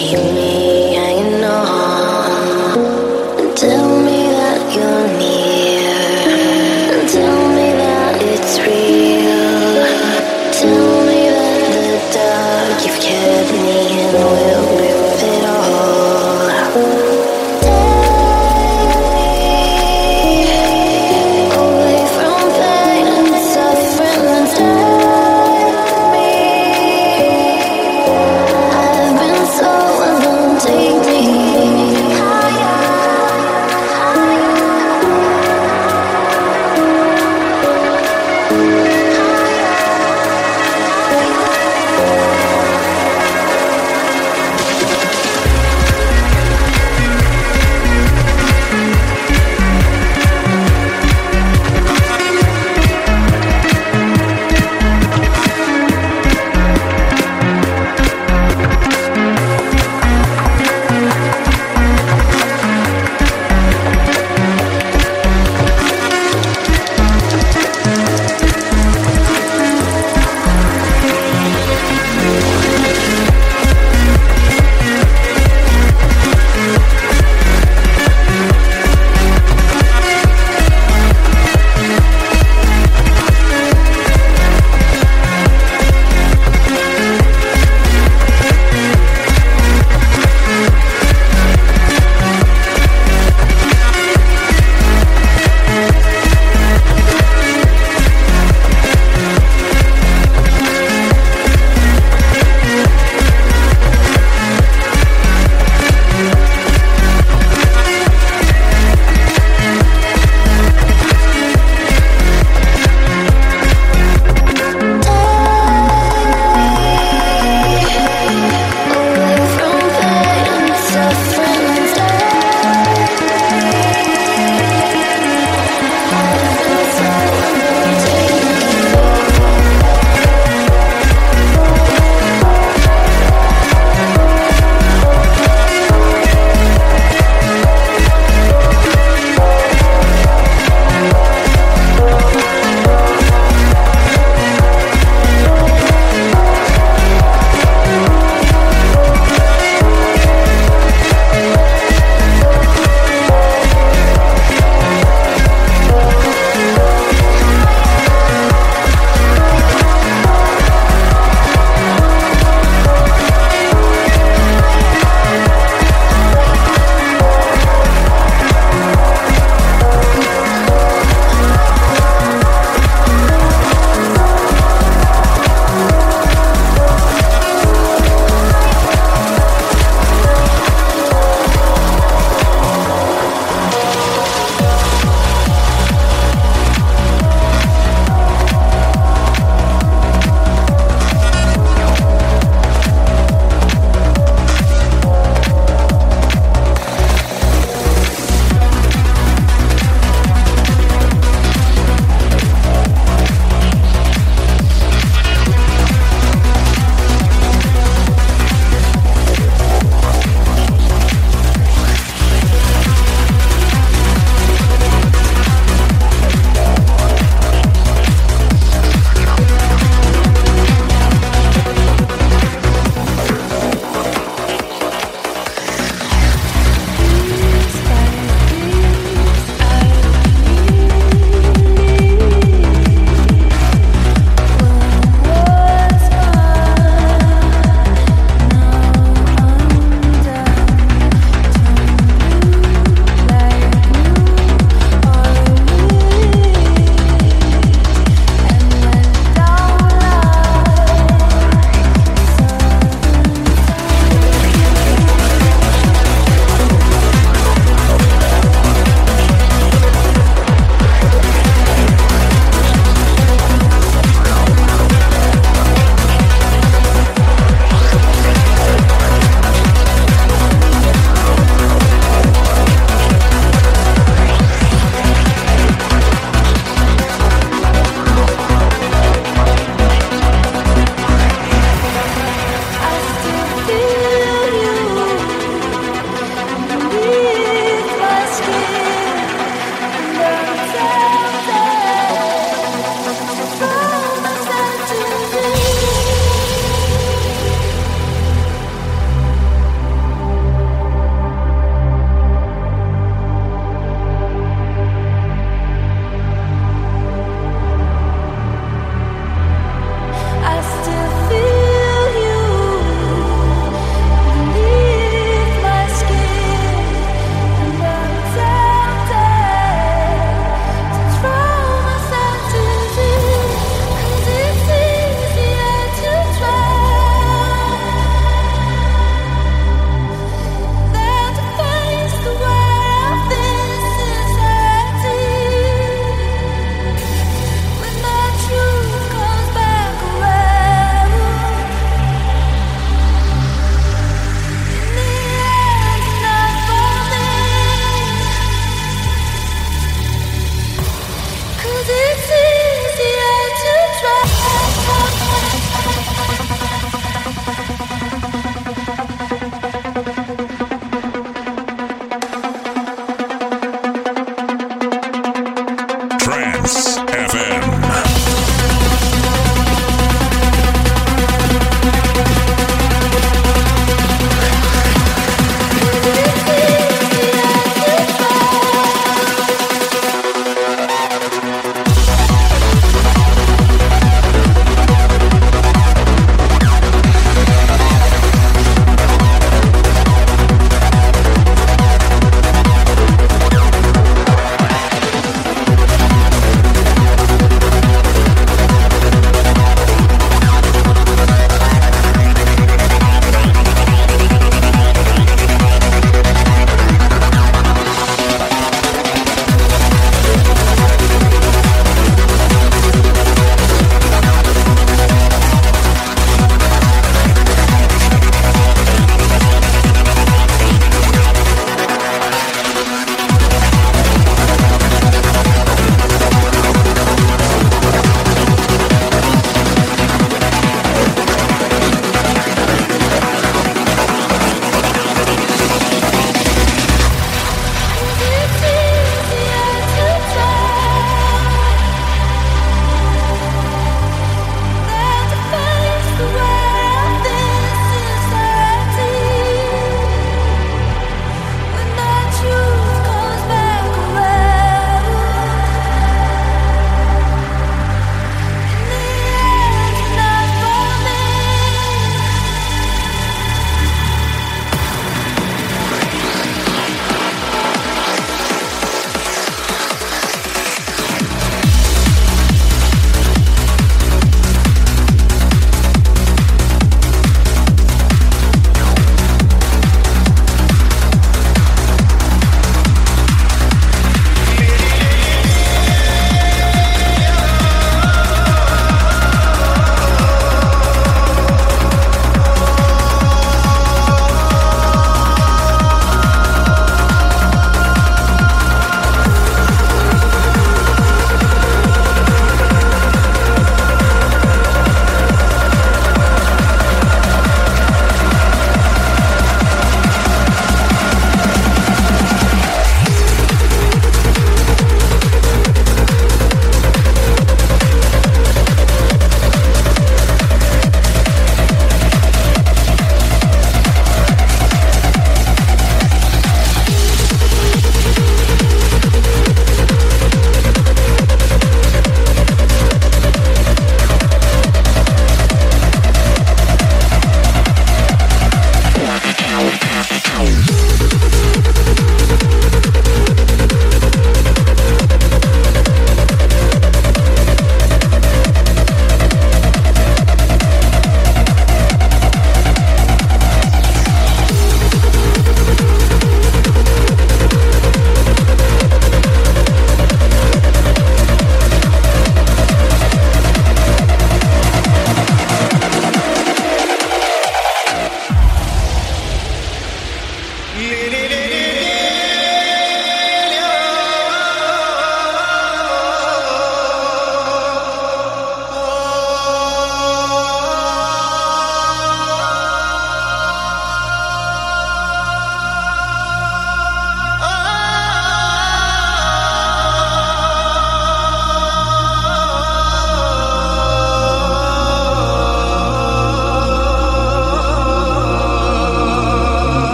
I've